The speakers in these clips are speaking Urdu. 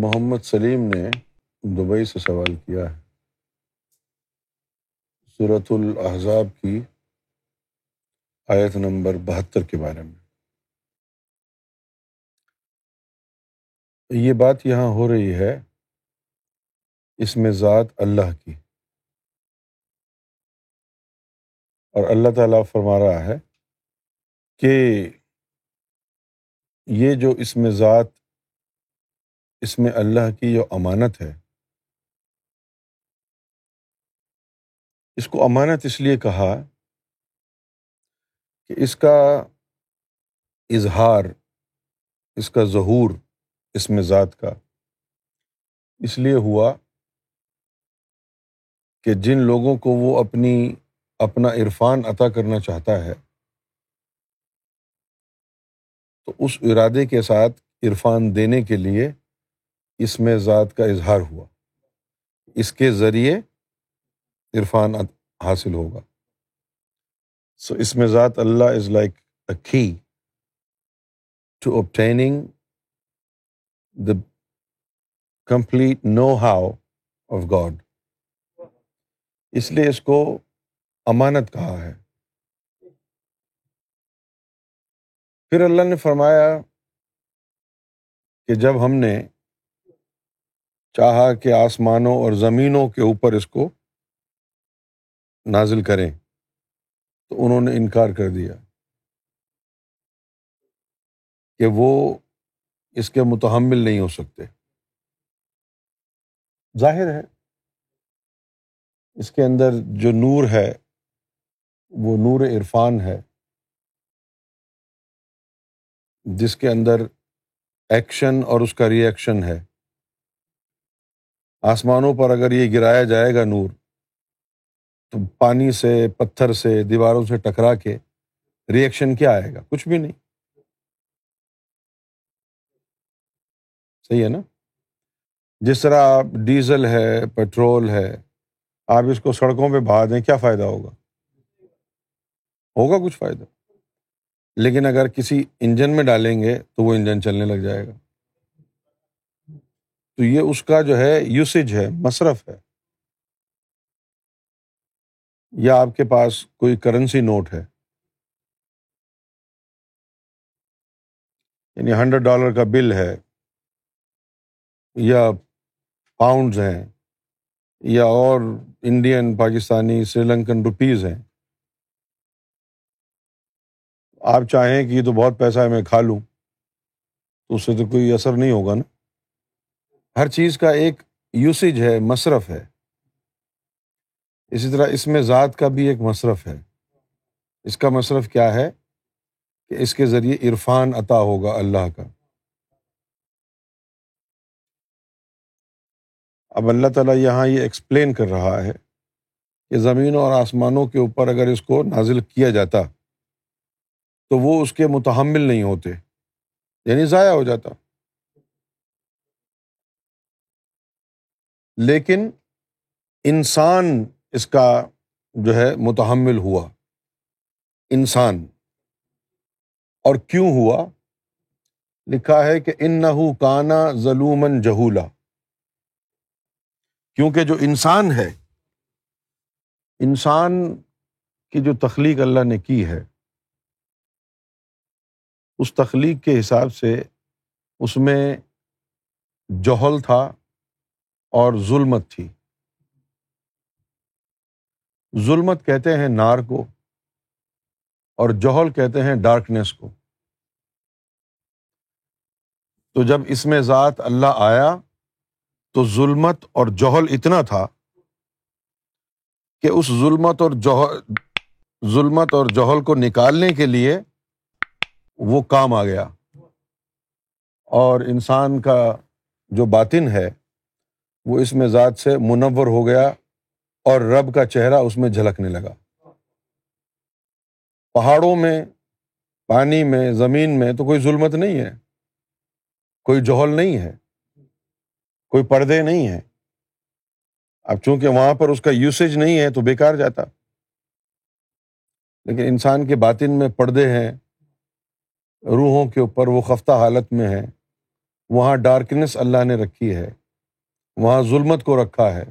محمد سلیم نے دبئی سے سوال کیا ہے صورت الاحزاب کی آیت نمبر بہتر کے بارے میں یہ بات یہاں ہو رہی ہے اس میں ذات اللہ کی اور اللہ تعالیٰ فرما رہا ہے کہ یہ جو اس میں ذات اس میں اللہ کی جو امانت ہے اس کو امانت اس لیے کہا کہ اس کا اظہار اس کا ظہور اس میں ذات کا اس لیے ہوا کہ جن لوگوں کو وہ اپنی اپنا عرفان عطا کرنا چاہتا ہے تو اس ارادے کے ساتھ عرفان دینے کے لیے اس میں ذات کا اظہار ہوا اس کے ذریعے عرفان حاصل ہوگا سو اس میں ذات اللہ is like a to obtaining the complete know how of God اس لیے اس کو امانت کہا ہے پھر اللہ نے فرمایا کہ جب ہم نے چاہا کہ آسمانوں اور زمینوں کے اوپر اس کو نازل کریں تو انہوں نے انکار کر دیا کہ وہ اس کے متحمل نہیں ہو سکتے ظاہر ہے اس کے اندر جو نور ہے وہ نور عرفان ہے جس کے اندر ایکشن اور اس کا ری ایکشن ہے آسمانوں پر اگر یہ گرایا جائے گا نور تو پانی سے پتھر سے دیواروں سے ٹکرا کے ریئیکشن کیا آئے گا کچھ بھی نہیں صحیح ہے نا جس طرح آپ ڈیزل ہے پٹرول ہے آپ اس کو سڑکوں پہ بہا دیں کیا فائدہ ہوگا ہوگا کچھ فائدہ لیکن اگر کسی انجن میں ڈالیں گے تو وہ انجن چلنے لگ جائے گا تو یہ اس کا جو ہے یوسیج ہے مصرف ہے یا آپ کے پاس کوئی کرنسی نوٹ ہے یعنی ہنڈریڈ ڈالر کا بل ہے یا پاؤنڈز ہیں یا اور انڈین پاکستانی سری لنکن روپیز ہیں آپ چاہیں کہ یہ تو بہت پیسہ ہے میں کھا لوں تو اس سے تو کوئی اثر نہیں ہوگا نا ہر چیز کا ایک یوسیج ہے مصرف ہے اسی طرح اس میں ذات کا بھی ایک مصرف ہے اس کا مصرف کیا ہے کہ اس کے ذریعے عرفان عطا ہوگا اللہ کا اب اللہ تعالیٰ یہاں یہ ایکسپلین کر رہا ہے کہ زمینوں اور آسمانوں کے اوپر اگر اس کو نازل کیا جاتا تو وہ اس کے متحمل نہیں ہوتے یعنی ضائع ہو جاتا لیکن انسان اس کا جو ہے متحمل ہوا انسان اور کیوں ہوا لکھا ہے کہ ان نہ کانا ظلومن جہولا کیونکہ جو انسان ہے انسان کی جو تخلیق اللہ نے کی ہے اس تخلیق کے حساب سے اس میں جوہل تھا اور ظلمت تھی ظلمت کہتے ہیں نار کو اور جوہل کہتے ہیں ڈارکنیس کو تو جب اس میں ذات اللہ آیا تو ظلمت اور جوہل اتنا تھا کہ اس ظلمت اور جوہل ظلمت اور جوہل کو نکالنے کے لیے وہ کام آ گیا اور انسان کا جو باطن ہے وہ اس میں ذات سے منور ہو گیا اور رب کا چہرہ اس میں جھلکنے لگا پہاڑوں میں پانی میں زمین میں تو کوئی ظلمت نہیں ہے کوئی جوہل نہیں ہے کوئی پردے نہیں ہیں اب چونکہ وہاں پر اس کا یوسیج نہیں ہے تو بیکار جاتا لیکن انسان کے باطن میں پردے ہیں روحوں کے اوپر وہ خفتہ حالت میں ہے وہاں ڈارکنیس اللہ نے رکھی ہے وہاں ظلمت کو رکھا ہے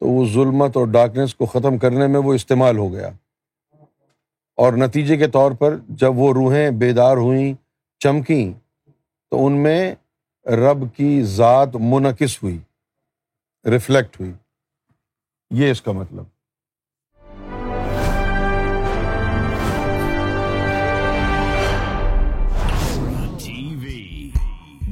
تو وہ ظلمت اور ڈارکنیس کو ختم کرنے میں وہ استعمال ہو گیا اور نتیجے کے طور پر جب وہ روحیں بیدار ہوئیں چمکیں تو ان میں رب کی ذات منعقص ہوئی ریفلیکٹ ہوئی یہ اس کا مطلب